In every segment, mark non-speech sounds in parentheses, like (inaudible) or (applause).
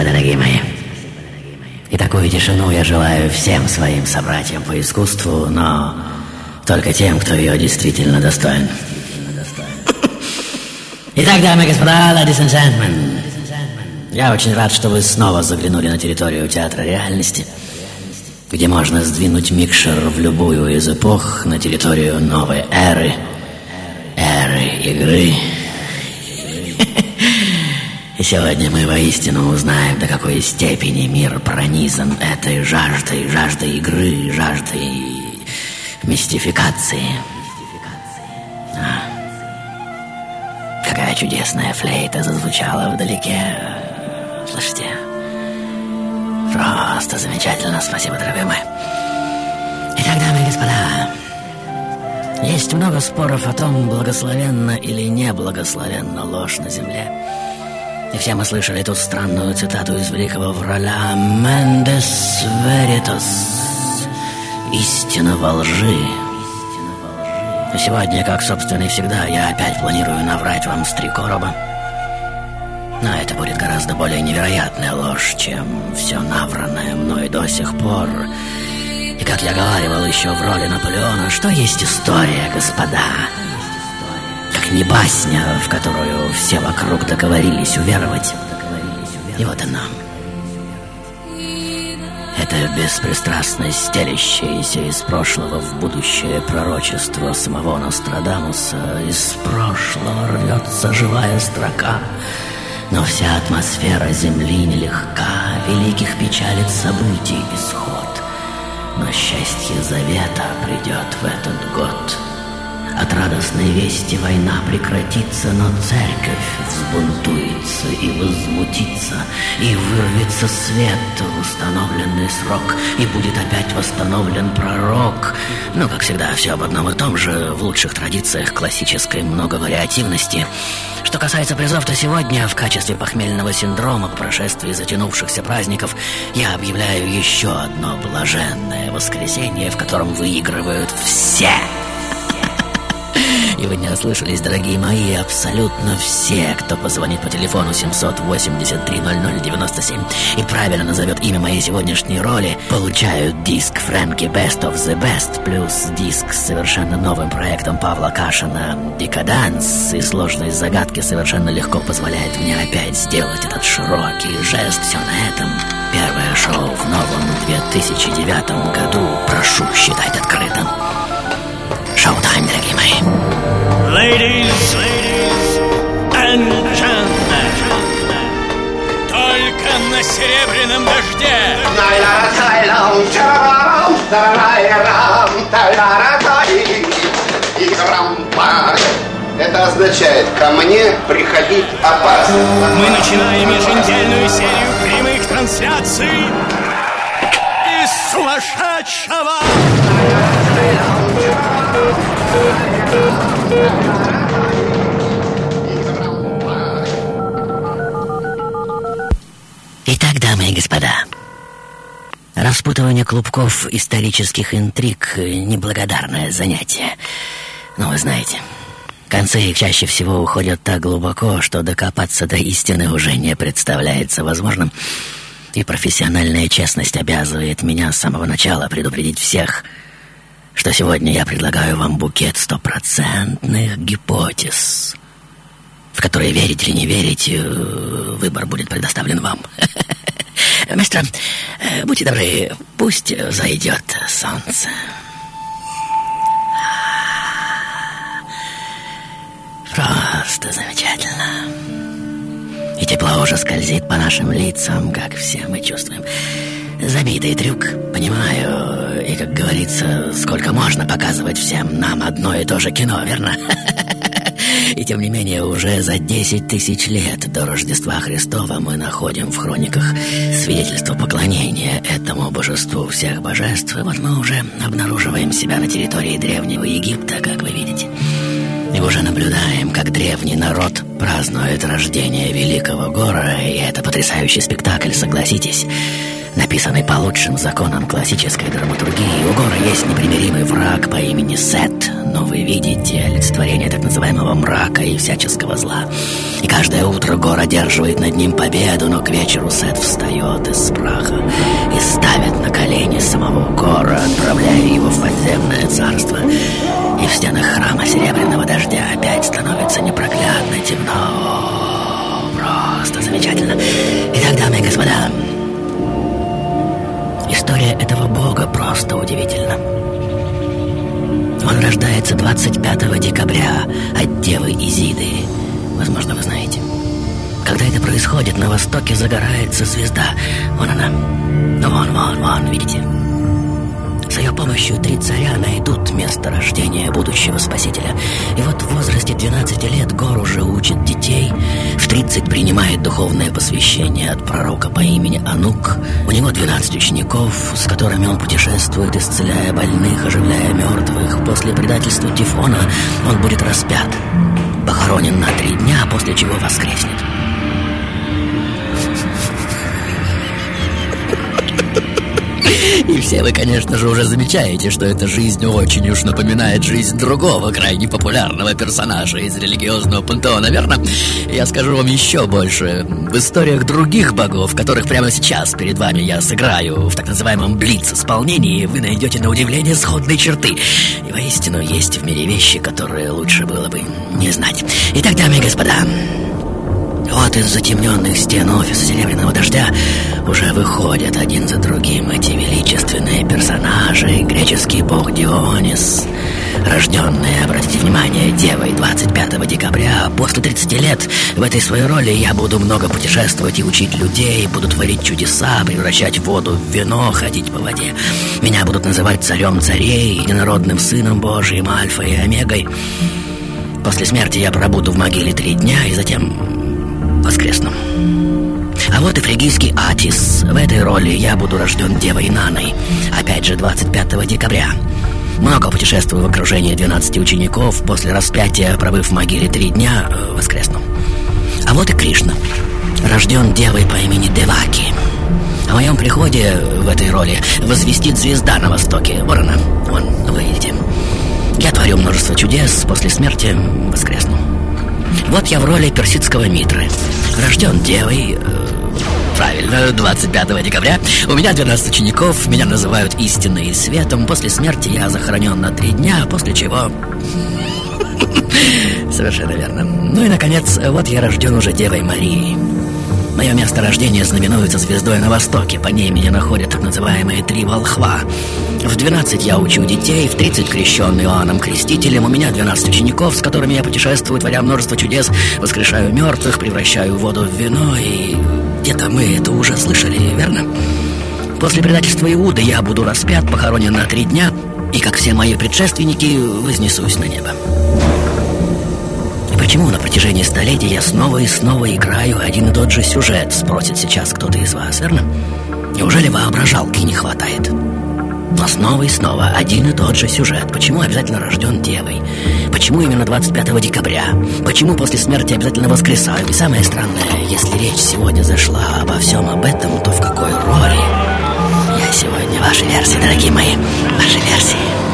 Спасибо, дорогие мои. И такую тишину я желаю всем своим собратьям по искусству, но только тем, кто ее действительно достоин. Итак, дамы и господа, ladies and gentlemen, я очень рад, что вы снова заглянули на территорию театра реальности, где можно сдвинуть микшер в любую из эпох на территорию новой эры, эры игры. Сегодня мы воистину узнаем, до какой степени мир пронизан этой жаждой, жаждой игры, жаждой мистификации. А. Какая чудесная флейта зазвучала вдалеке. Слышите? Просто замечательно. Спасибо, дорогой мой. Итак, дамы и господа, есть много споров о том, благословенна или не благословенна ложь на земле. И все мы слышали ту странную цитату из великого враля «Мендес веритас» Истина во лжи. А сегодня, как, собственно, и всегда, я опять планирую наврать вам с три короба. Но это будет гораздо более невероятная ложь, чем все навранное мной до сих пор. И, как я говаривал еще в роли Наполеона, что есть история, господа? Не басня, в которую все вокруг договорились уверовать. И вот она. Это беспристрастно стелящееся из прошлого в будущее пророчество самого Нострадамуса. Из прошлого рвется живая строка, но вся атмосфера земли нелегка, великих печалит событий исход. Но счастье завета придет в этот год — от радостной вести война прекратится, но церковь взбунтуется и возмутится, и вырвется свет в установленный срок, и будет опять восстановлен пророк. Но, как всегда, все об одном и том же, в лучших традициях классической многовариативности. Что касается призов, то сегодня, в качестве похмельного синдрома по прошествии затянувшихся праздников, я объявляю еще одно блаженное воскресенье, в котором выигрывают все. И вы не ослышались, дорогие мои, абсолютно все, кто позвонит по телефону 783-0097 и правильно назовет имя моей сегодняшней роли, получают диск Фрэнки Best of the Best, плюс диск с совершенно новым проектом Павла Кашина «Декаданс», и сложные загадки совершенно легко позволяет мне опять сделать этот широкий жест. Все на этом. Первое шоу в новом 2009 году. Прошу считать открытым. Шоу-тайм, дорогие мои. Ladies, and gentlemen, только на серебряном дожде. Это означает, ко мне приходить опасно. Мы начинаем еженедельную серию прямых трансляций из сумасшедшего. Итак, дамы и господа, распутывание клубков исторических интриг — неблагодарное занятие. Но вы знаете, концы их чаще всего уходят так глубоко, что докопаться до истины уже не представляется возможным. И профессиональная честность обязывает меня с самого начала предупредить всех, что сегодня я предлагаю вам букет стопроцентных гипотез, в которые верить или не верить, э, выбор будет предоставлен вам. (laughs) Мастер, э, будьте добры, пусть зайдет солнце. Просто замечательно. И тепло уже скользит по нашим лицам, как все мы чувствуем. Забитый трюк, понимаю. И, как говорится, сколько можно показывать всем нам одно и то же кино, верно? (laughs) И тем не менее, уже за 10 тысяч лет до Рождества Христова мы находим в хрониках свидетельство поклонения этому божеству всех божеств. И вот мы уже обнаруживаем себя на территории Древнего Египта, как вы видите. И уже наблюдаем, как древний народ празднует рождение великого гора, и это потрясающий спектакль, согласитесь написанный по лучшим законам классической драматургии. У Гора есть непримиримый враг по имени Сет, но вы видите олицетворение так называемого мрака и всяческого зла. И каждое утро Гор одерживает над ним победу, но к вечеру Сет встает из праха и ставит на колени самого Гора, отправляя его в подземное царство. И в стенах храма Серебряного Дождя опять становится непроглядно темно. Просто замечательно. Итак, дамы и господа, история этого бога просто удивительна. Он рождается 25 декабря от Девы Изиды. Возможно, вы знаете. Когда это происходит, на востоке загорается звезда. Вон она. Вон, вон, вон, видите? С ее помощью три царя найдут место рождения будущего спасителя. И вот в возрасте 12 лет Гор уже учит детей. В 30 принимает духовное посвящение от пророка по имени Анук. У него 12 учеников, с которыми он путешествует, исцеляя больных, оживляя мертвых. После предательства Тифона он будет распят, похоронен на три дня, после чего воскреснет. И все вы, конечно же, уже замечаете, что эта жизнь очень уж напоминает жизнь другого крайне популярного персонажа из религиозного пантеона, верно? Я скажу вам еще больше. В историях других богов, которых прямо сейчас перед вами я сыграю в так называемом блиц-исполнении, вы найдете на удивление сходные черты. И воистину есть в мире вещи, которые лучше было бы не знать. Итак, дамы и господа, вот из затемненных стен офиса Серебряного Дождя уже выходят один за другим эти величественные персонажи. Греческий бог Дионис, рожденный, обратите внимание, девой 25 декабря. После 30 лет в этой своей роли я буду много путешествовать и учить людей, буду творить чудеса, превращать воду в вино, ходить по воде. Меня будут называть царем царей, единородным сыном Божьим, альфой и омегой. После смерти я пробуду в могиле три дня и затем воскресну. А вот и фригийский Атис. В этой роли я буду рожден Девой Наной. Опять же, 25 декабря. Много путешествую в окружении 12 учеников. После распятия, пробыв в могиле три дня, э, воскресну. А вот и Кришна. Рожден девой по имени Деваки. О моем приходе в этой роли возвестит звезда на востоке. Вот она, вон, вы. Я творю множество чудес, после смерти воскресну. Вот я в роли персидского Митры. Рожден девой... Э, правильно, 25 декабря. У меня 12 учеников, меня называют истинной светом. После смерти я захоронен на три дня, после чего... (laughs) Совершенно верно. Ну и, наконец, вот я рожден уже Девой Марией. Мое место рождения знаменуется звездой на востоке. По ней меня находят так называемые три волхва. В 12 я учу детей, в 30 крещен Иоанном Крестителем. У меня 12 учеников, с которыми я путешествую, творя множество чудес, воскрешаю мертвых, превращаю воду в вино, и где-то мы это уже слышали, верно? После предательства Иуды я буду распят, похоронен на три дня, и, как все мои предшественники, вознесусь на небо. Почему на протяжении столетий я снова и снова играю один и тот же сюжет, спросит сейчас кто-то из вас, верно? Неужели воображалки не хватает? Но снова и снова один и тот же сюжет. Почему обязательно рожден девой? Почему именно 25 декабря? Почему после смерти обязательно воскресаю? И самое странное, если речь сегодня зашла обо всем об этом, то в какой роли? Я сегодня ваши версии, дорогие мои, ваши версии.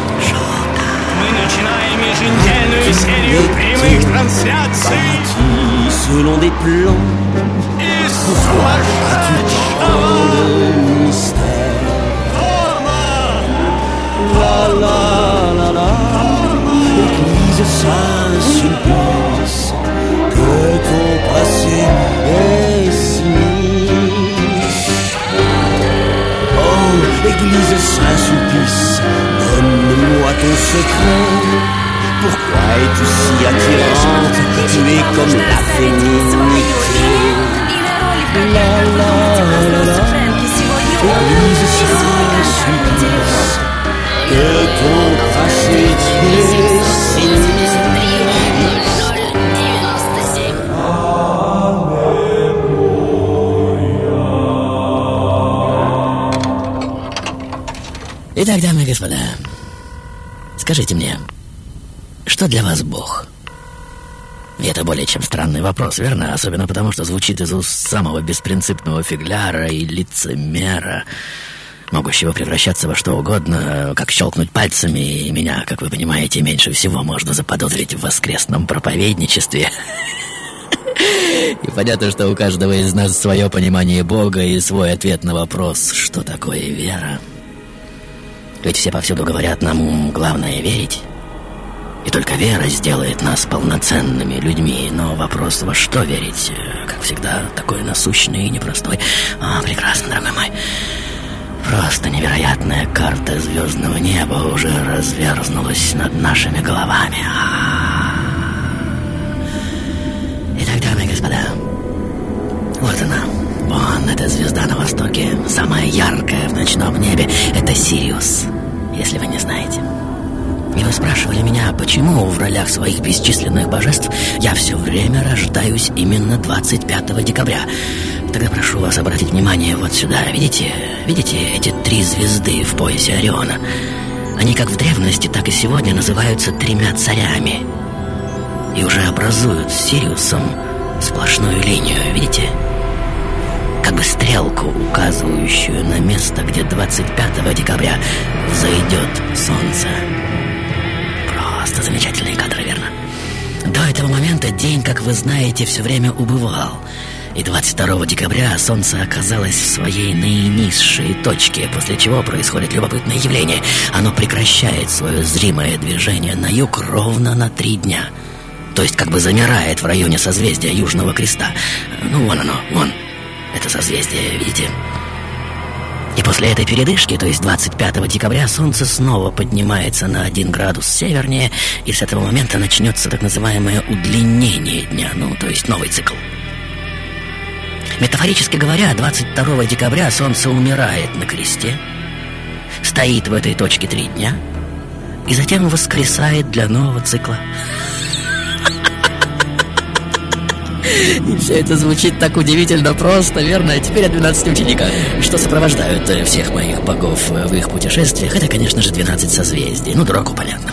Мы начинаем еженедельную серию прямых трансляций selon des plans из сумасшедшего mystère. дома. La ton secret. Pourquoi es-tu si attirante Tu es comme la féminité. La la la la, Église Saint-Sulpice, que ton passé est sinistre. Итак, дамы и господа, скажите мне, что для вас Бог? Это более чем странный вопрос, верно? Особенно потому, что звучит из уст самого беспринципного фигляра и лицемера. могущего превращаться во что угодно, как щелкнуть пальцами, и меня, как вы понимаете, меньше всего можно заподозрить в воскресном проповедничестве. И понятно, что у каждого из нас свое понимание Бога и свой ответ на вопрос, что такое вера. Ведь все повсюду говорят нам, главное верить. И только вера сделает нас полноценными людьми. Но вопрос, во что верить, как всегда, такой насущный и непростой. А, прекрасно, дорогой мой. Просто невероятная карта звездного неба уже разверзнулась над нашими головами. А Итак, дамы и господа, вот она. Вон эта звезда на востоке, самая яркая в ночном небе. Сириус, если вы не знаете. И вы спрашивали меня, почему в ролях своих бесчисленных божеств я все время рождаюсь именно 25 декабря. Тогда прошу вас обратить внимание вот сюда. Видите? Видите эти три звезды в поясе Ориона? Они как в древности, так и сегодня называются тремя царями. И уже образуют с Сириусом сплошную линию, видите? Как бы стрелку, указывающую на место, где 25 декабря взойдет солнце. Просто замечательные кадры, верно? До этого момента день, как вы знаете, все время убывал. И 22 декабря солнце оказалось в своей наинизшей точке, после чего происходит любопытное явление. Оно прекращает свое зримое движение на юг ровно на три дня. То есть как бы замирает в районе созвездия Южного Креста. Ну, вон оно, вон. Это созвездие, видите? И после этой передышки, то есть 25 декабря, Солнце снова поднимается на 1 градус севернее, и с этого момента начнется так называемое удлинение дня, ну, то есть новый цикл. Метафорически говоря, 22 декабря Солнце умирает на кресте, стоит в этой точке три дня и затем воскресает для нового цикла. И все это звучит так удивительно просто, верно? А теперь о 12 учениках, что сопровождают э, всех моих богов э, в их путешествиях. Это, конечно же, 12 созвездий. Ну, дураку понятно.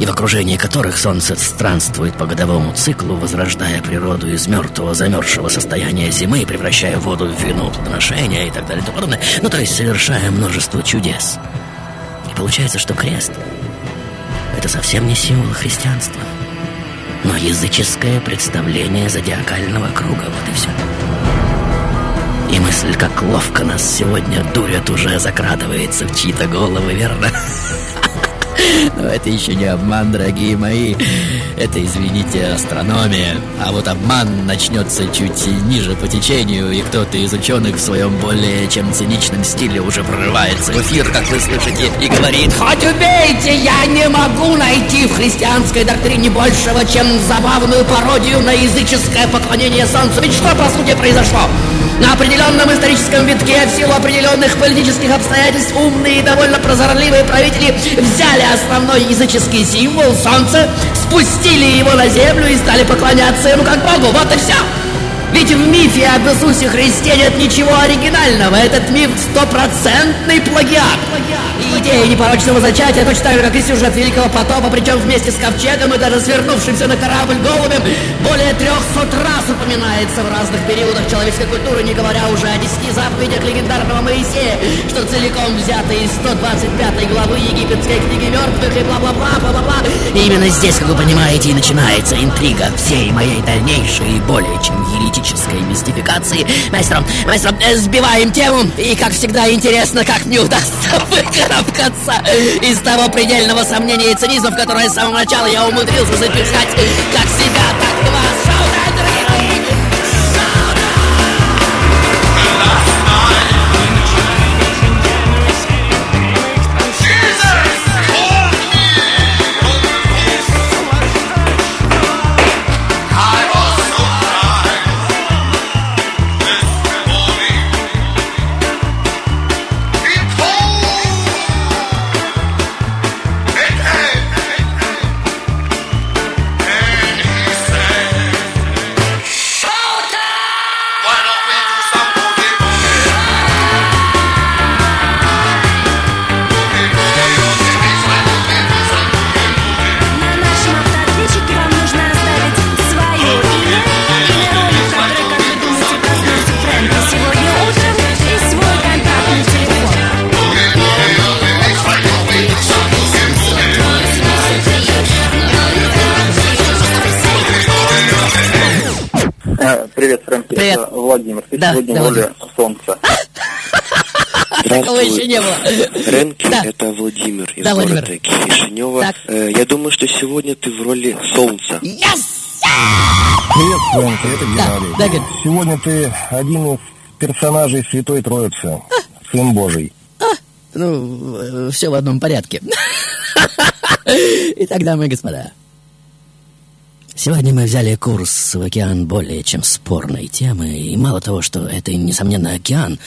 И в окружении которых Солнце странствует по годовому циклу, возрождая природу из мертвого, замерзшего состояния зимы, превращая воду в вино, плодоношения и так далее и тому подобное. Ну, то есть совершая множество чудес. И получается, что крест — это совсем не символ христианства но языческое представление зодиакального круга, вот и все. И мысль, как ловко нас сегодня дурят, уже закрадывается в чьи-то головы, верно? (laughs) (laughs) Но это еще не обман, дорогие мои. Это, извините, астрономия. А вот обман начнется чуть ниже по течению, и кто-то из ученых в своем более чем циничном стиле уже прорывается в эфир, как вы слышите, и говорит «Хоть убейте, я не могу найти в христианской доктрине большего, чем забавную пародию на языческое поклонение Солнцу. Ведь что, по сути, произошло? На определенном историческом витке, в силу определенных политических обстоятельств, умные и довольно прозорливые правители взяли основной языческий символ солнце, спустили его на землю и стали поклоняться ему как Богу. Вот и все. Ведь в мифе об Иисусе Христе нет ничего оригинального. Этот миф стопроцентный плагиат. И идея непорочного зачатия точно так же, как и сюжет Великого потопа, причем вместе с ковчегом и даже свернувшимся на корабль голубем, более трехсот раз упоминается в разных периодах человеческой культуры, не говоря уже о десяти заповедях легендарного Моисея, что целиком взяты из 125 главы египетской книги мертвых и бла-бла-бла, бла-бла-бла. Именно здесь, как вы понимаете, и начинается интрига всей моей дальнейшей и более чем еретической мистификации. Мастер, мастер, сбиваем тему, и, как всегда, интересно, как мне удастся выкарабкаться из того предельного сомнения и цинизма, в которое с самого начала я умудрился запихать как себя, Привет, Фрэнки. Привет. Это Владимир. Ты Да, сегодня да, в роли солнца. Такого еще не было. Фрэнки, Да. это Владимир из Да, города Владимир. Кишинева. Так. Э, я думаю, что сегодня ты в роли солнца. Yes! Привет, Фрэнки, это Геннадий. да, Ген. Сегодня ты один из персонажей Святой Троицы, Сын Божий. Ну, все в одном порядке. Итак, (laughs) дамы и господа. Сегодня мы взяли курс в океан более чем спорной темы. И мало того, что это, несомненно, океан,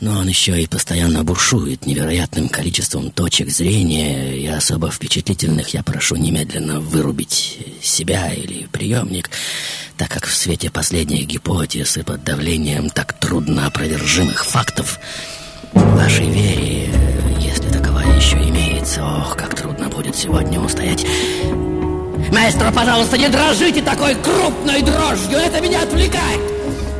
но он еще и постоянно бушует невероятным количеством точек зрения, и особо впечатлительных я прошу немедленно вырубить себя или приемник, так как в свете последних гипотез и под давлением так трудно опровержимых фактов вашей вере, если таковая еще имеется, ох, как трудно будет сегодня устоять. Маэстро, пожалуйста, не дрожите такой крупной дрожью, это меня отвлекает.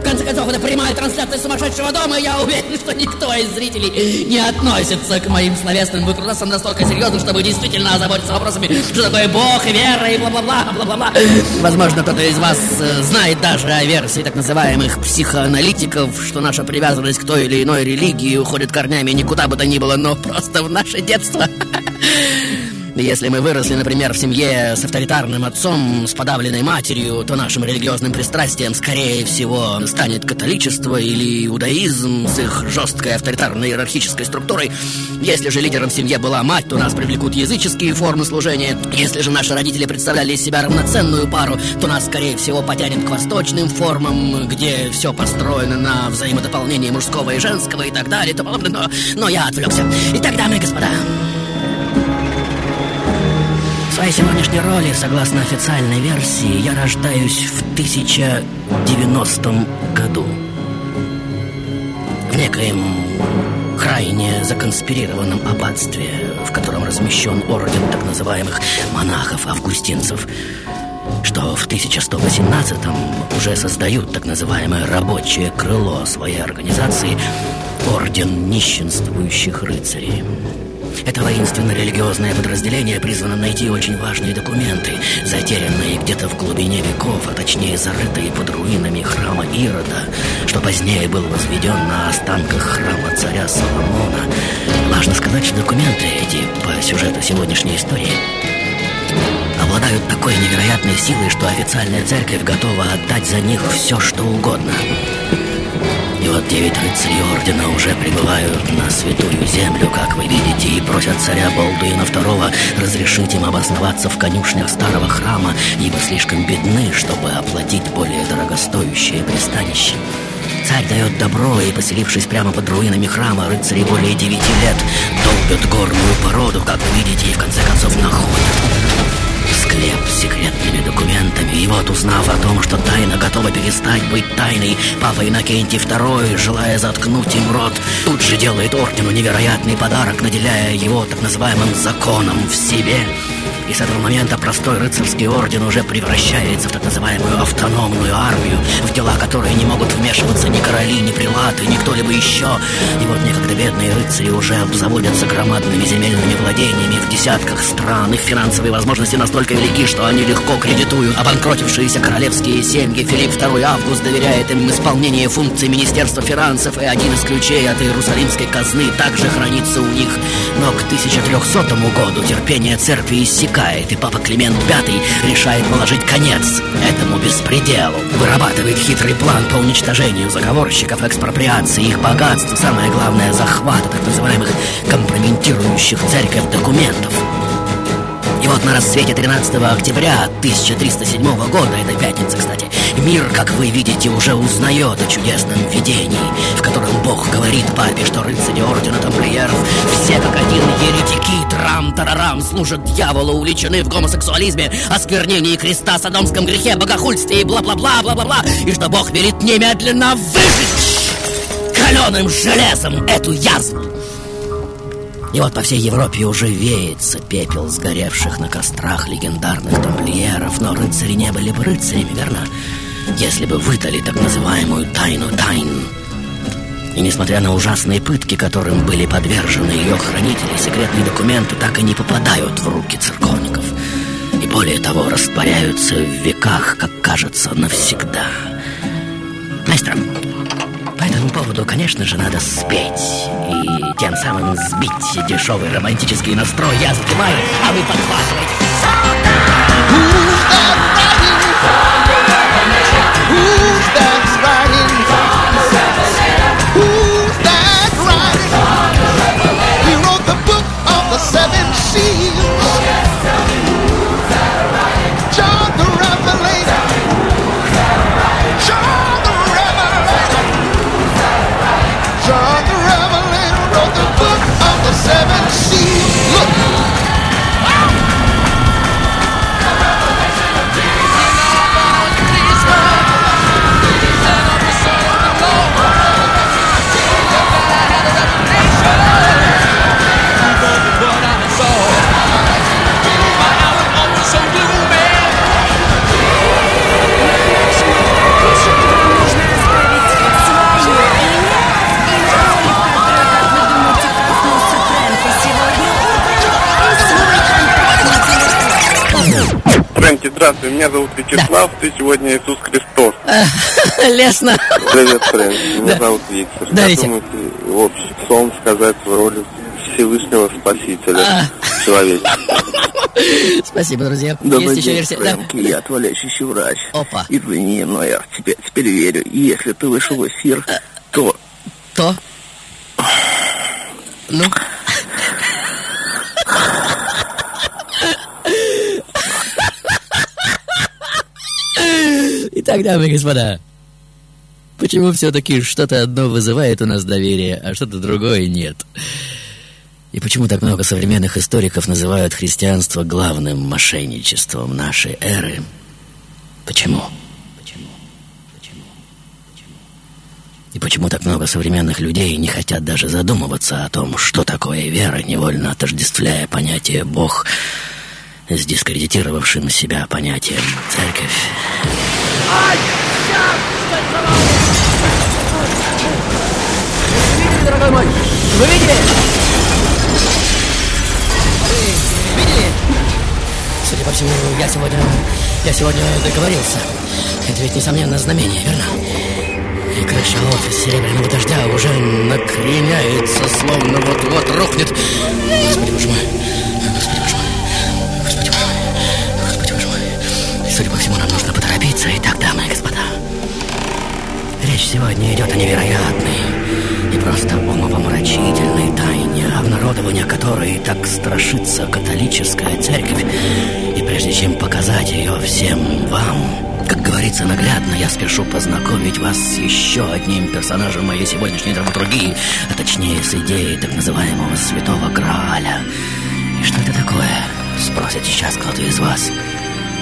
В конце концов, это прямая трансляция сумасшедшего дома, и я уверен, (laughs) что никто из зрителей не относится к моим словесным выкрутасам настолько серьезно, чтобы действительно озаботиться вопросами, что такое Бог и вера и бла-бла-бла, бла-бла-бла. Возможно, кто-то из вас э, знает даже о версии так называемых психоаналитиков, что наша привязанность к той или иной религии уходит корнями никуда бы то ни было, но просто в наше детство. (laughs) Если мы выросли, например, в семье с авторитарным отцом, с подавленной матерью, то нашим религиозным пристрастием, скорее всего, станет католичество или иудаизм с их жесткой авторитарной иерархической структурой. Если же лидером в семье была мать, то нас привлекут языческие формы служения. Если же наши родители представляли из себя равноценную пару, то нас, скорее всего, потянет к восточным формам, где все построено на взаимодополнении мужского и женского и так далее. Но, но я отвлекся. Итак, дамы и господа, своей сегодняшней роли, согласно официальной версии, я рождаюсь в 1090 году. В некоем крайне законспирированном аббатстве, в котором размещен орден так называемых монахов-августинцев, что в 1118-м уже создают так называемое рабочее крыло своей организации Орден нищенствующих рыцарей. Это воинственно-религиозное подразделение призвано найти очень важные документы, затерянные где-то в глубине веков, а точнее зарытые под руинами храма Ирода, что позднее был возведен на останках храма царя Соломона. Важно сказать, что документы эти по сюжету сегодняшней истории обладают такой невероятной силой, что официальная церковь готова отдать за них все, что угодно. И вот девять рыцарей ордена уже прибывают на святую землю, как вы видите, и просят царя Балдуина II разрешить им обосноваться в конюшнях старого храма, ибо слишком бедны, чтобы оплатить более дорогостоящее пристанище. Царь дает добро, и, поселившись прямо под руинами храма, рыцари более девяти лет долбят горную породу, как вы видите, и в конце концов находят склеп с секретными документами. И вот, узнав о том, что тайна готова перестать быть тайной, папа Иннокентий II, желая заткнуть им рот, тут же делает ордену невероятный подарок, наделяя его так называемым законом в себе. И с этого момента простой рыцарский орден уже превращается в так называемую автономную армию, в дела которой не могут вмешиваться ни короли, ни прилаты, ни кто-либо еще. И вот некогда бедные рыцари уже обзаводятся громадными земельными владениями в десятках стран. Их финансовые возможности настолько велики, что они легко кредитуют обанкротившиеся королевские семьи. Филипп II Август доверяет им исполнение функций Министерства финансов, и один из ключей от Иерусалимской казны также хранится у них. Но к 1300 году терпение церкви иссякает, и папа Климент V решает положить конец этому беспределу. Вырабатывает хитрый план по уничтожению заговорщиков, экспроприации их богатств, самое главное, захвата так называемых компрометирующих церковь документов. И вот на рассвете 13 октября 1307 года, это пятница, кстати, мир, как вы видите, уже узнает о чудесном видении, в говорит папе, что рыцари ордена тамплиеров все как один еретики, трам-тарарам, служат дьяволу, увлечены в гомосексуализме, осквернении креста, садомском грехе, богохульстве и бла-бла-бла, бла-бла-бла, и что Бог велит немедленно выжечь каленым железом эту язву. И вот по всей Европе уже веется пепел сгоревших на кострах легендарных тамплиеров, но рыцари не были бы рыцарями, верно? Если бы выдали так называемую тайну тайн. И несмотря на ужасные пытки, которым были подвержены ее хранители, секретные документы так и не попадают в руки церковников. И более того, растворяются в веках, как кажется, навсегда. оркестром. По этому поводу, конечно же, надо спеть и тем самым сбить дешевый романтический настрой. Я запеваю, а вы подхватываете. Здравствуй, меня зовут Вячеслав, ты сегодня Иисус Христос. (laughs) Лесно. Привет, Фрэнки, (laughs) меня Да. зовут Виктор. Да, Я думаю, ты в общем сон сказать в роли Всевышнего Спасителя А. человека. (laughs) Спасибо, друзья. Добрый Есть еще день, версия. Да. Фрэнк, я твой лечащий врач. Опа. Извини, но я в тебя теперь верю. И если ты вышел в эфир, Э. то... То. Ну. Итак, дамы и господа, почему все-таки что-то одно вызывает у нас доверие, а что-то другое нет? И почему так много современных историков называют христианство главным мошенничеством нашей эры? Почему? Почему? И почему так много современных людей не хотят даже задумываться о том, что такое вера, невольно отождествляя понятие «Бог» с дискредитировавшим себя понятием «церковь». Дорогой мой, вы видели? Вы видели? Судя по всему, я сегодня... Я сегодня договорился. Это ведь, несомненно, знамение, верно? И крыша офис серебряного дождя уже накреняется, словно вот-вот рухнет. Господи, боже мой. Сегодня идет о невероятной и просто умопомрачительной тайне, обнародования которой так страшится католическая церковь. И прежде чем показать ее всем вам, как говорится наглядно, я спешу познакомить вас с еще одним персонажем моей сегодняшней драматургии, а точнее с идеей так называемого святого Грааля. И что это такое? Спросит сейчас кто-то из вас.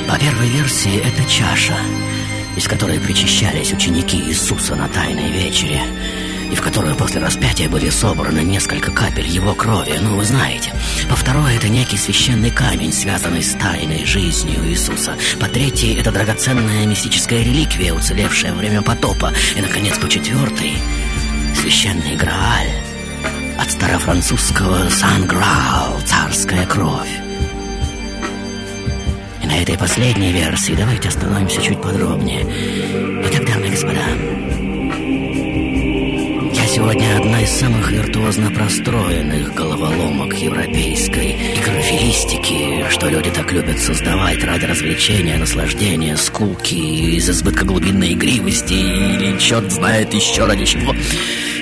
По первой версии, это чаша, из которой причащались ученики Иисуса на Тайной вечере, и в которую после распятия были собраны несколько капель его крови, ну, вы знаете. По второй, это некий священный камень, связанный с тайной жизнью Иисуса. По третьей, это драгоценная мистическая реликвия, уцелевшая во время потопа. И, наконец, по четвертой, священный Грааль. От старофранцузского «сан-граал» — царская кровь. На этой последней версии давайте остановимся чуть подробнее. Итак, дамы и господа, я сегодня одна из самых виртуозно простроенных головоломок европейской игрофилистики, что люди так любят создавать ради развлечения, наслаждения, скуки, из избытка глубинной игривости или черт знает еще ради чего.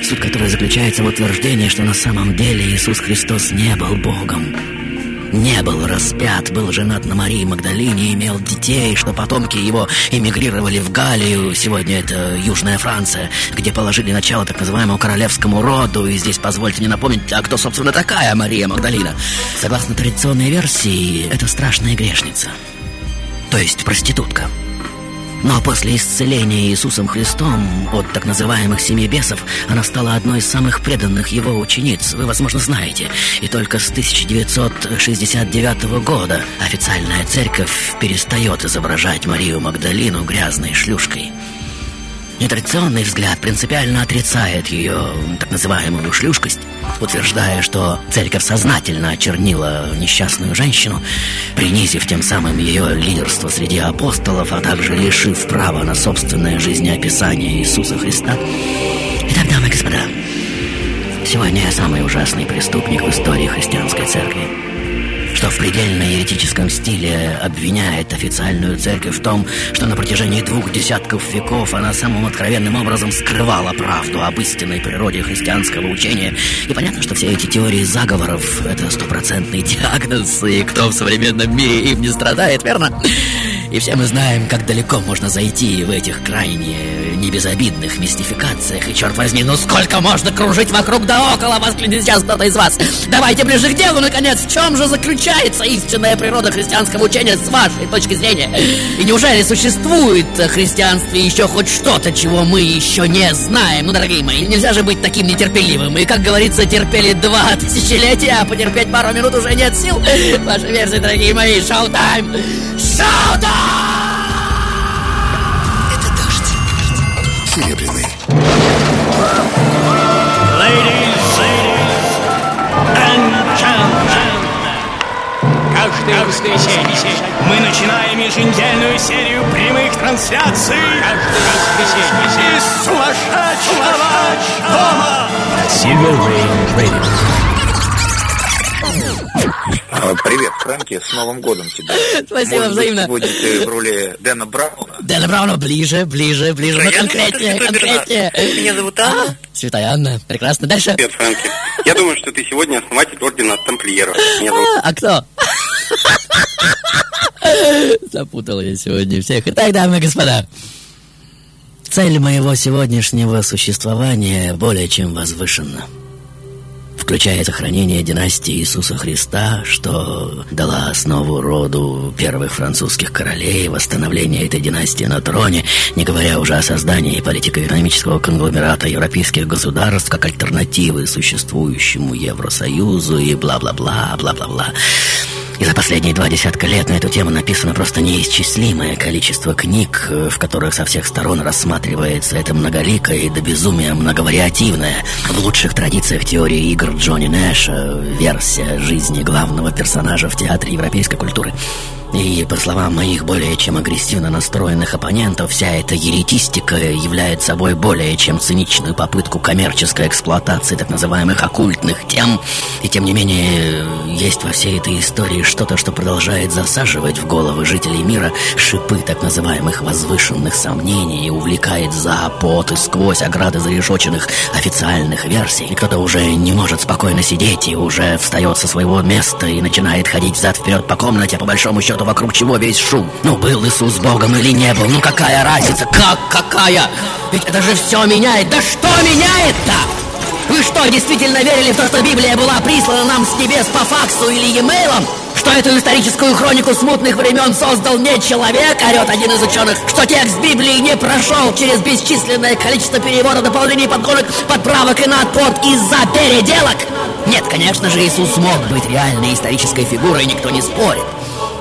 Суть которой заключается в утверждении, что на самом деле Иисус Христос не был Богом, не был распят, был женат на Марии Магдалине, имел детей, что потомки его эмигрировали в Галлию, сегодня это Южная Франция, где положили начало так называемому королевскому роду, и здесь позвольте мне напомнить, а кто, собственно, такая Мария Магдалина? Согласно традиционной версии, это страшная грешница, то есть проститутка. Но после исцеления Иисусом Христом от так называемых семи бесов она стала одной из самых преданных его учениц, вы, возможно, знаете. И только с 1969 года официальная церковь перестает изображать Марию Магдалину грязной шлюшкой. Нетрадиционный взгляд принципиально отрицает ее так называемую шлюшкость, утверждая, что церковь сознательно очернила несчастную женщину, принизив тем самым ее лидерство среди апостолов, а также лишив права на собственное жизнеописание Иисуса Христа. Итак, дамы и господа, сегодня я самый ужасный преступник в истории христианской церкви что в предельно еретическом стиле обвиняет официальную церковь в том, что на протяжении двух десятков веков она самым откровенным образом скрывала правду об истинной природе христианского учения. И понятно, что все эти теории заговоров — это стопроцентный (laughs) диагноз, и кто в современном мире им не страдает, верно? И все мы знаем, как далеко можно зайти в этих крайне небезобидных мистификациях. И черт возьми, ну сколько можно кружить вокруг да около, воскликнет сейчас кто-то из вас. Давайте ближе к делу, наконец. В чем же заключается истинная природа христианского учения с вашей точки зрения? И неужели существует в христианстве еще хоть что-то, чего мы еще не знаем? Ну, дорогие мои, нельзя же быть таким нетерпеливым. И, как говорится, терпели два (laughs) тысячелетия, а потерпеть пару минут уже нет сил. Ваша версия, дорогие мои, шоу-тайм! Шоу-тайм! Каждое воскресенье мы начинаем еженедельную серию прямых трансляций из сумасшедшего дома. А, Привет, Фрэнки, с Новым годом тебя. Спасибо, Может быть, взаимно. сегодня ты в роли Дэна Брауна? Дэна Брауна ближе, ближе, ближе, но конкретнее, конкретнее. Меня зовут Анна. Святая Анна, прекрасно. Дальше. Привет, Фрэнки. Я думаю, что ты сегодня основатель ордена тамплиеров. Зовут... А кто? Запутал я сегодня всех. Итак, дамы и господа, цель моего сегодняшнего существования более чем возвышенна. Включая сохранение династии Иисуса Христа, что дала основу роду первых французских королей, восстановление этой династии на троне, не говоря уже о создании политико-экономического конгломерата европейских государств как альтернативы существующему Евросоюзу и бла-бла-бла, бла-бла-бла. И за последние два десятка лет на эту тему написано просто неисчислимое количество книг, э, в которых со всех сторон рассматривается это многоликое и до безумия многовариативное, в лучших традициях теории игр Джонни Нэша, версия жизни главного персонажа в театре европейской культуры. И, по словам моих более чем агрессивно настроенных оппонентов, вся эта еретистика является собой более чем циничную попытку коммерческой эксплуатации так называемых оккультных тем. И, тем не менее, есть во всей этой истории что-то, что продолжает засаживать в головы жителей мира шипы так называемых возвышенных сомнений и увлекает за и сквозь ограды зарешоченных официальных версий. И кто-то уже не может спокойно сидеть и уже встает со своего места и начинает ходить взад-вперед по комнате, по большому счету вокруг чего весь шум. Ну, был Иисус Богом или не был, ну какая разница, как какая? Ведь это же все меняет. Да что меняет-то? Вы что, действительно верили в то, что Библия была прислана нам с небес по факсу или e-mailом? Что эту историческую хронику смутных времен создал не человек, орет один из ученых, что текст Библии не прошел через бесчисленное количество переводов, дополнений, подгонок, подправок и надпорт из-за переделок? Нет, конечно же, Иисус мог быть реальной исторической фигурой, никто не спорит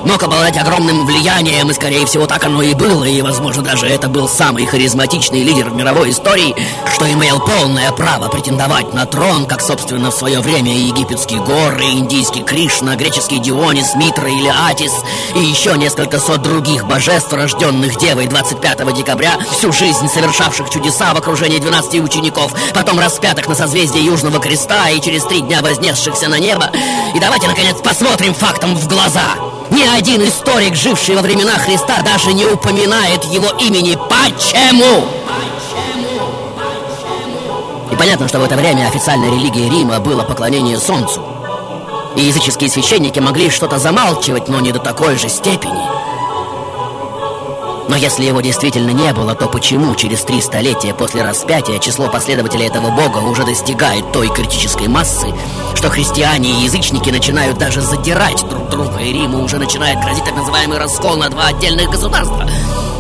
мог обладать огромным влиянием, и, скорее всего, так оно и было, и, возможно, даже это был самый харизматичный лидер в мировой истории, что имел полное право претендовать на трон, как, собственно, в свое время и египетский Гор, и индийский Кришна, греческий Дионис, Митра или Атис, и еще несколько сот других божеств, рожденных Девой 25 декабря, всю жизнь совершавших чудеса в окружении 12 учеников, потом распятых на созвездие Южного Креста и через три дня вознесшихся на небо. И давайте, наконец, посмотрим фактам в глаза. Ни один историк, живший во времена Христа, даже не упоминает его имени. Почему? И понятно, что в это время официальной религией Рима было поклонение Солнцу. И языческие священники могли что-то замалчивать, но не до такой же степени. Но если его действительно не было, то почему через три столетия после распятия число последователей этого бога уже достигает той критической массы, что христиане и язычники начинают даже задирать друг друга, и Риму уже начинает грозить так называемый раскол на два отдельных государства?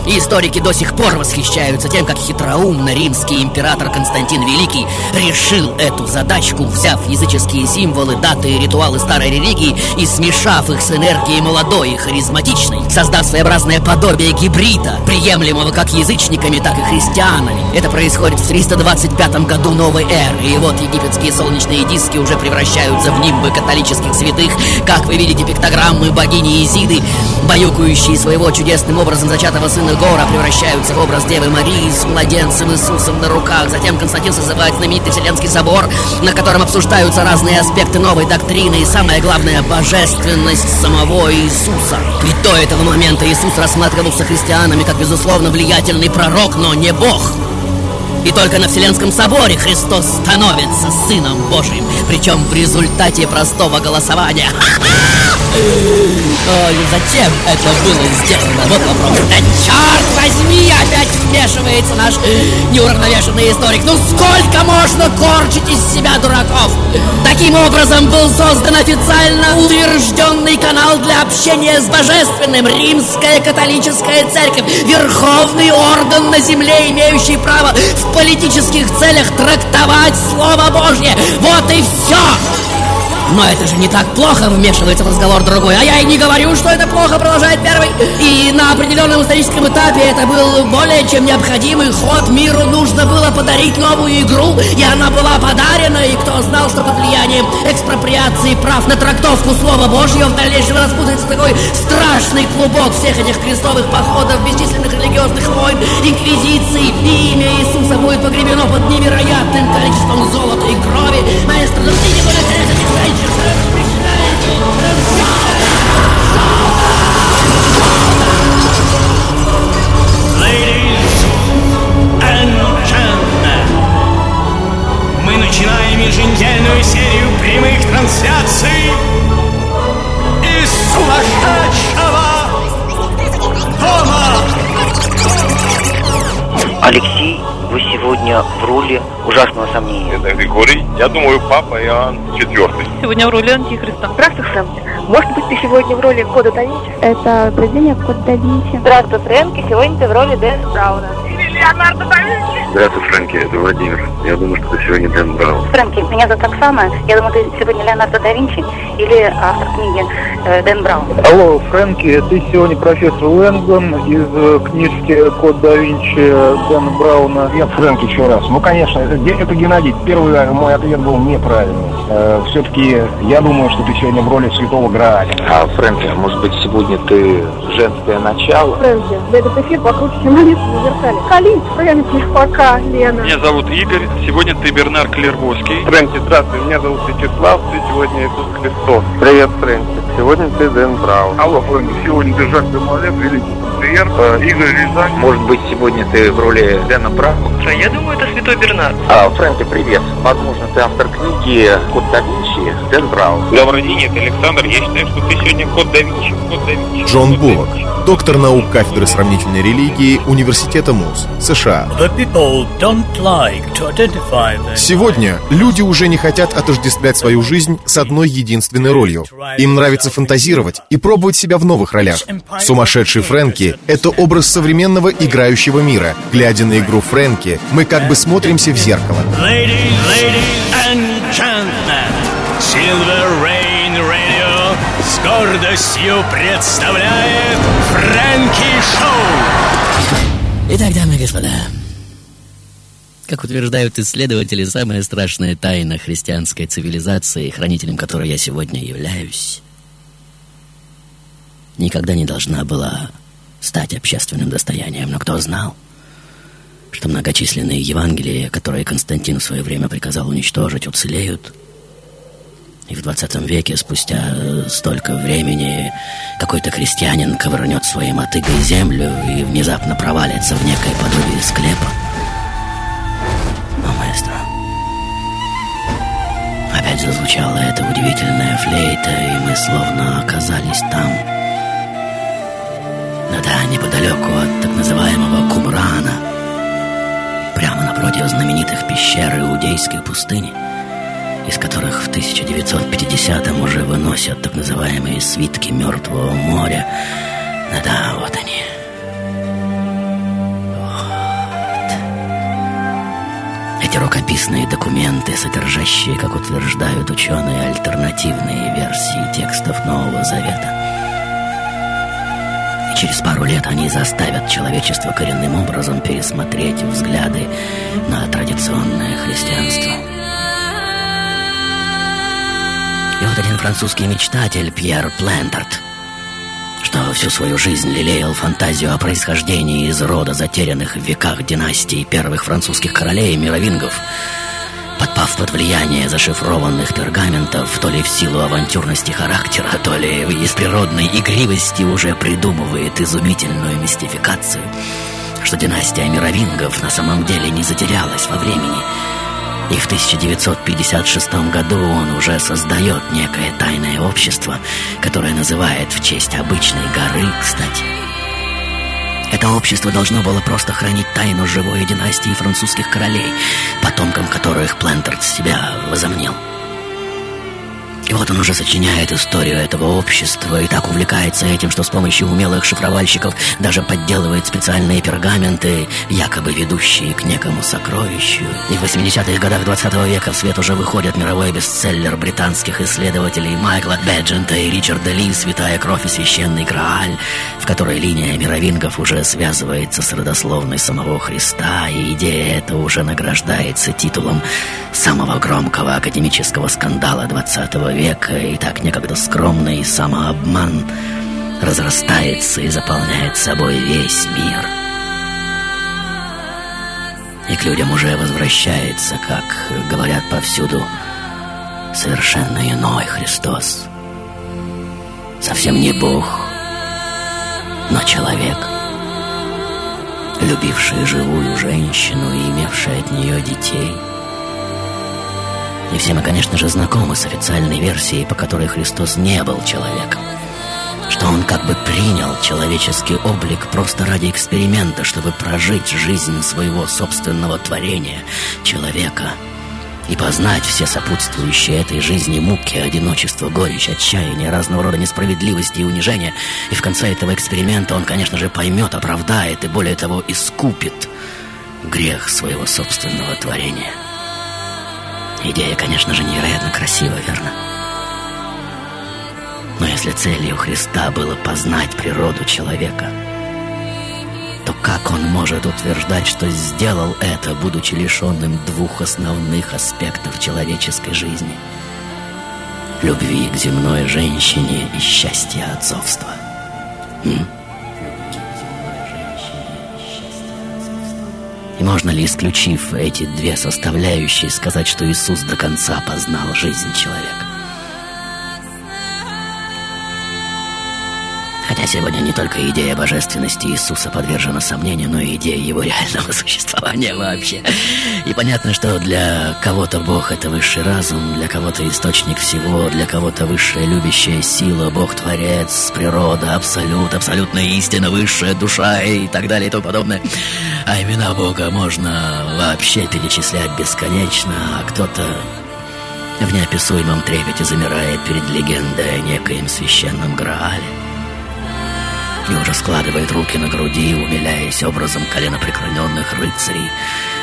Историки до сих пор восхищаются тем, как хитроумно римский император Константин Великий решил эту задачку, взяв языческие символы, даты и ритуалы старой религии и смешав их с энергией молодой и харизматичной, создав своеобразное подобие гибрида, приемлемого как язычниками, так и христианами. Это происходит в 325 году новой эры, и вот египетские солнечные диски уже превращаются в нимбы католических святых, как вы видите пиктограммы богини Изиды, баюкающие своего чудесным образом зачатого сына Гора, превращаются в образ Девы Марии с младенцем Иисусом на руках. Затем Константин созывает знаменитый Вселенский собор, на котором обсуждаются разные аспекты новой доктрины и, самое главное, божественность самого Иисуса. Ведь до этого момента Иисус рассматривался христианами как, безусловно, влиятельный пророк, но не Бог. И только на Вселенском соборе Христос становится Сыном Божьим, причем в результате простого голосования. Ой, зачем это было сделано? Вот вопрос. Да черт возьми, опять вмешивается наш неуравновешенный историк. Ну сколько можно корчить из себя дураков? Таким образом был создан официально утвержденный канал для общения с Божественным. Римская католическая церковь. Верховный орган на земле, имеющий право в политических целях трактовать Слово Божье. Вот и все! Но это же не так плохо, вмешивается в разговор другой. А я и не говорю, что это плохо, продолжает первый. И на определенном историческом этапе это был более чем необходимый ход. Миру нужно было подарить новую игру, и она была подарена. И кто знал, что под влиянием экспроприации прав на трактовку Слова Божьего в дальнейшем распутается такой страшный клубок всех этих крестовых походов, бесчисленных религиозных войн, инквизиций. И имя Иисуса будет погребено под невероятным количеством золота и крови. Маэстро, ну ты не будешь еженедельную серию прямых трансляций из сумасшедшего дома. Алексей, вы сегодня в роли ужасного сомнения. Это Григорий. Я думаю, папа Иоанн четвертый. Сегодня в роли антихриста. Здравствуй, Фрэнки. Может быть, ты сегодня в роли Кода да Винчи? Это произведение Код да Винчи. Здравствуй, Фрэнки. Сегодня ты в роли Дэна Брауна. Или Леонардо да Винчи. Здравствуй, Фрэнки, это Владимир. Я думаю, что ты сегодня Дэн Браун. Фрэнки, меня зовут Оксана. Я думаю, ты сегодня Леонардо да Винчи или автор книги э, Дэн Браун. Алло, Фрэнки, ты сегодня профессор Лэнгдон из э, книжки Код да Винчи Дэна Брауна. Нет, Фрэнк, еще раз. Ну, конечно, это, это Геннадий. Первый мой ответ был неправильный. Э, все-таки я думаю, что ты сегодня в роли святого Грааля. А, Фрэнки, а может быть сегодня ты женское начало? Фрэнки, да этот эфир покруче, чем на зеркале. Колись, Фрэнки, пока, Лена. Меня зовут Игорь. Сегодня ты Бернар Клервоский. Фрэнки, здравствуй. Меня зовут Вячеслав. Ты сегодня Иисус Христос. Привет, Фрэнки. Сегодня ты Дэн Браун. Алло, Фрэнки, сегодня ты Жак де Моле, великий патриарх, э, Игорь Рязань. Может быть сегодня ты в роли Дэна Брауна? Я думаю, это святой Бернард. А, Фрэнки, привет. Возможно, ты автор книги Код да Винчи, Дэн Браун. Добрый день, это Александр. Я считаю, что ты сегодня код да Винчи. Код да Винчи. Джон Буллок, доктор наук кафедры сравнительной религии Университета МУЗ, США. Сегодня люди уже не хотят отождествлять свою жизнь с одной единственной ролью. Им нравится фантазировать и пробовать себя в новых ролях. Сумасшедший Фрэнки — это образ современного играющего мира. Глядя на игру Фрэнки, мы как бы смотримся в зеркало. Ladies, ladies Silver Rain Radio с гордостью представляет Фрэнки Шоу. Итак, дамы и господа, как утверждают исследователи, самая страшная тайна христианской цивилизации, хранителем которой я сегодня являюсь, никогда не должна была стать общественным достоянием. Но кто знал, что многочисленные Евангелия, которые Константин в свое время приказал уничтожить, уцелеют – и в 20 веке, спустя э, столько времени, какой-то крестьянин ковырнет своей мотыгой землю и внезапно провалится в некое подобие склепа. О, маэстро. Опять зазвучала эта удивительная флейта, и мы словно оказались там. Да-да, неподалеку от так называемого Кумрана. Прямо напротив знаменитых пещер Иудейской пустыни из которых в 1950-м уже выносят так называемые свитки Мертвого моря. Да-да, вот они. Вот. Эти рукописные документы, содержащие, как утверждают ученые, альтернативные версии текстов Нового Завета через пару лет они заставят человечество коренным образом пересмотреть взгляды на традиционное христианство. И вот один французский мечтатель Пьер Плентарт – что всю свою жизнь лелеял фантазию о происхождении из рода затерянных в веках династии первых французских королей мировингов, подпав под влияние зашифрованных пергаментов, то ли в силу авантюрности характера, то ли из природной игривости уже придумывает изумительную мистификацию, что династия мировингов на самом деле не затерялась во времени – и в 1956 году он уже создает некое тайное общество, которое называет в честь обычной горы, кстати. Это общество должно было просто хранить тайну живой династии французских королей, потомкам которых Плантерт себя возомнил. И вот он уже сочиняет историю этого общества и так увлекается этим, что с помощью умелых шифровальщиков даже подделывает специальные пергаменты, якобы ведущие к некому сокровищу. И в 80-х годах 20 века в свет уже выходит мировой бестселлер британских исследователей Майкла Беджента и Ричарда Ли «Святая кровь и священный Грааль», в которой линия мировингов уже связывается с родословной самого Христа, и идея эта уже награждается титулом самого громкого академического скандала 20 века века и так некогда скромный самообман разрастается и заполняет собой весь мир. И к людям уже возвращается, как говорят повсюду, совершенно иной Христос. Совсем не Бог, но человек, любивший живую женщину и имевший от нее детей – и все мы, конечно же, знакомы с официальной версией, по которой Христос не был человеком. Что он как бы принял человеческий облик просто ради эксперимента, чтобы прожить жизнь своего собственного творения, человека, и познать все сопутствующие этой жизни муки, одиночество, горечь, отчаяние, разного рода несправедливости и унижения. И в конце этого эксперимента он, конечно же, поймет, оправдает и, более того, искупит грех своего собственного творения. Идея, конечно же, невероятно красива, верно? Но если целью Христа было познать природу человека, то как он может утверждать, что сделал это, будучи лишенным двух основных аспектов человеческой жизни? Любви к земной женщине и счастья отцовства. М? И можно ли, исключив эти две составляющие, сказать, что Иисус до конца познал жизнь человека? Сегодня не только идея божественности Иисуса подвержена сомнению, но и идея его реального (laughs) существования вообще. И понятно, что для кого-то Бог — это высший разум, для кого-то источник всего, для кого-то высшая любящая сила, Бог-творец, природа, абсолют, абсолютная истина, высшая душа и так далее и тому подобное. А имена Бога можно вообще перечислять бесконечно, а кто-то в неописуемом трепете замирает перед легендой о некоем священном Граале и уже складывает руки на груди, умиляясь образом коленопреклоненных рыцарей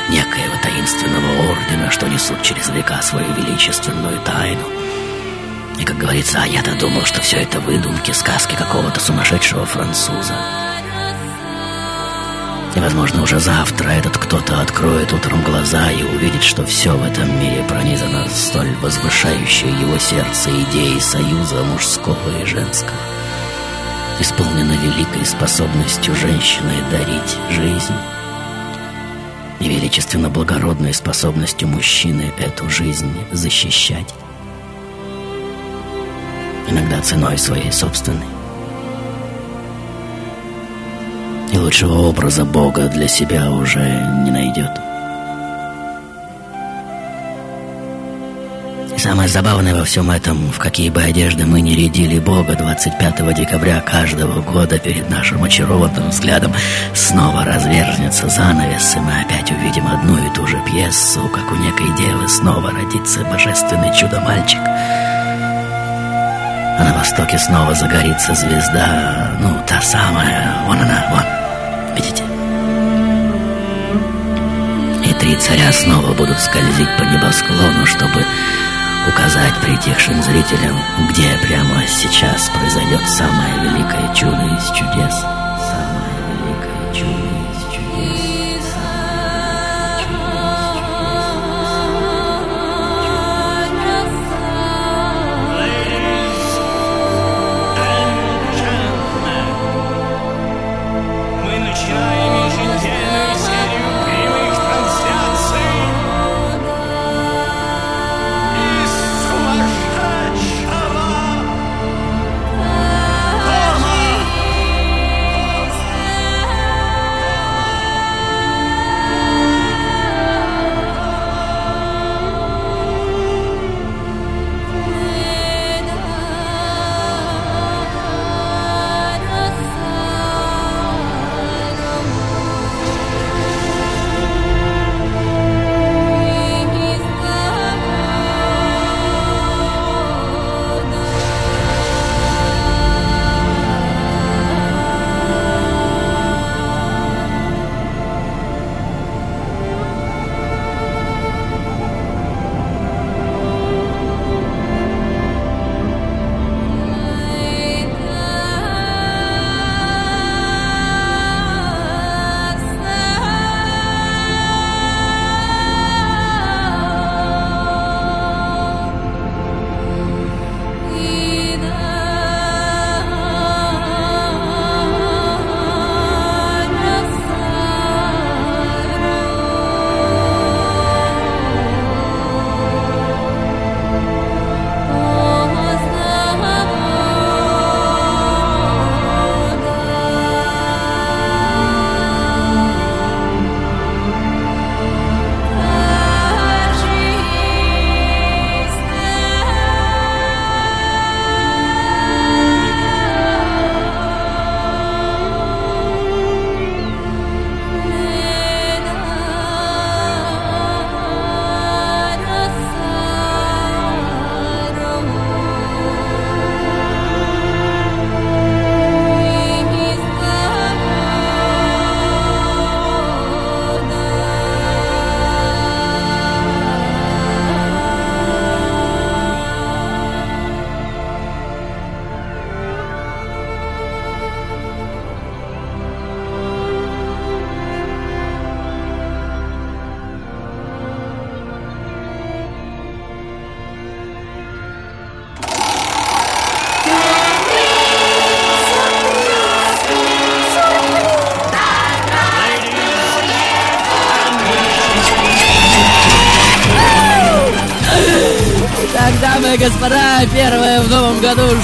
некоего таинственного ордена, что несут через века свою величественную тайну. И, как говорится, а я-то думал, что все это выдумки, сказки какого-то сумасшедшего француза. И, возможно, уже завтра этот кто-то откроет утром глаза и увидит, что все в этом мире пронизано столь возвышающей его сердце идеей союза мужского и женского исполнена великой способностью женщины дарить жизнь и величественно благородной способностью мужчины эту жизнь защищать. Иногда ценой своей собственной. И лучшего образа Бога для себя уже не найдет. Самое забавное во всем этом, в какие бы одежды мы не рядили Бога 25 декабря каждого года перед нашим очарованным взглядом снова разверзнется занавес, и мы опять увидим одну и ту же пьесу, как у некой девы снова родится божественный чудо-мальчик. А на востоке снова загорится звезда, ну, та самая, вон она, вон, видите? три царя снова будут скользить по небосклону, чтобы указать притихшим зрителям, где прямо сейчас произойдет самое великое чудо из чудес.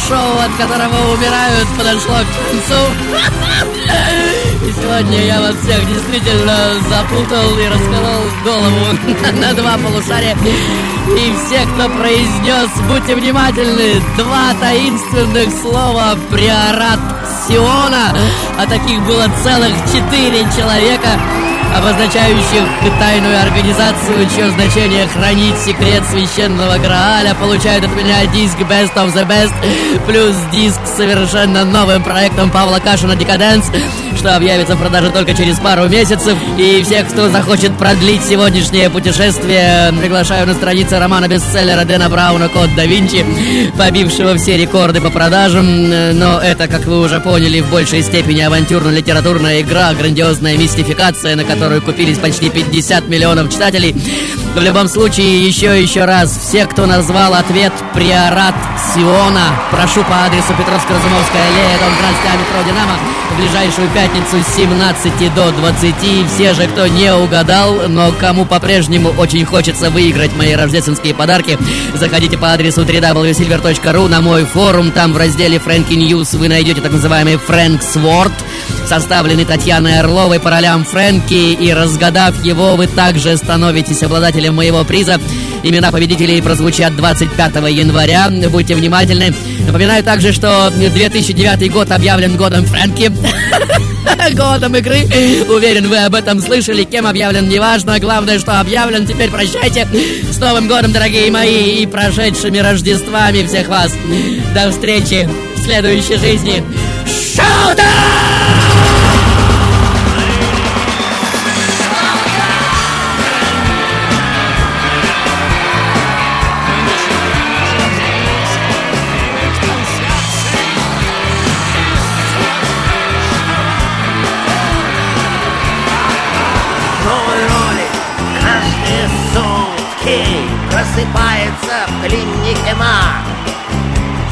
Шоу, от которого умирают, подошло к концу. И сегодня я вас всех действительно запутал и расколол голову (laughs) на два полушария. И все, кто произнес, будьте внимательны, два таинственных слова «приорат Сиона», а таких было целых четыре человека, обозначающих тайную организацию, чье значение хранить секрет священного Грааля, получают от меня диск Best of the Best, плюс диск с совершенно новым проектом Павла Кашина «Декаденс», что объявится в продаже только через пару месяцев. И всех, кто захочет продлить сегодняшнее путешествие, приглашаю на странице романа-бестселлера Дэна Брауна «Код да Винчи», побившего все рекорды по продажам. Но это, как вы уже поняли, в большей степени авантюрно-литературная игра, грандиозная мистификация, на которую купились почти 50 миллионов читателей. В любом случае, еще еще раз, все, кто назвал ответ «Приорат Сиона», прошу по адресу Петровско-Разумовская аллея, дом 12 метро «Динамо», в ближайшую пятницу с 17 до 20. Все же, кто не угадал, но кому по-прежнему очень хочется выиграть мои рождественские подарки, заходите по адресу www.silver.ru на мой форум. Там в разделе Frankie News вы найдете так называемый Фрэнк Сворд, составленный Татьяной Орловой по ролям Фрэнки, и разгадав его, вы также становитесь обладателем моего приза. Имена победителей прозвучат 25 января. Будьте внимательны. Напоминаю также, что 2009 год объявлен годом Фрэнки. (laughs) Годом игры. Уверен, вы об этом слышали. Кем объявлен, неважно. Главное, что объявлен. Теперь прощайте. С Новым годом, дорогие мои, и прошедшими Рождествами всех вас. До встречи в следующей жизни. Шоу Просыпается в клинике маг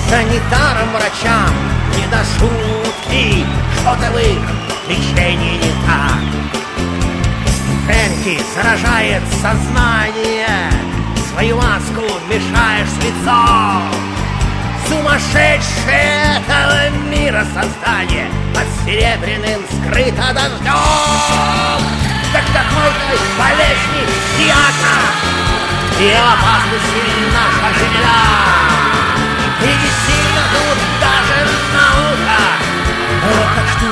Санитарам, врачам не до шутки Что-то в их лечении не так. Фрэнки сражает сознание Свою маску мешаешь с лицом. Сумасшедшее этого мира создание Под серебряным скрыто дождем. Так какой-то болезни театра и в опасности наша земля И не сильно тут даже наука Вот так что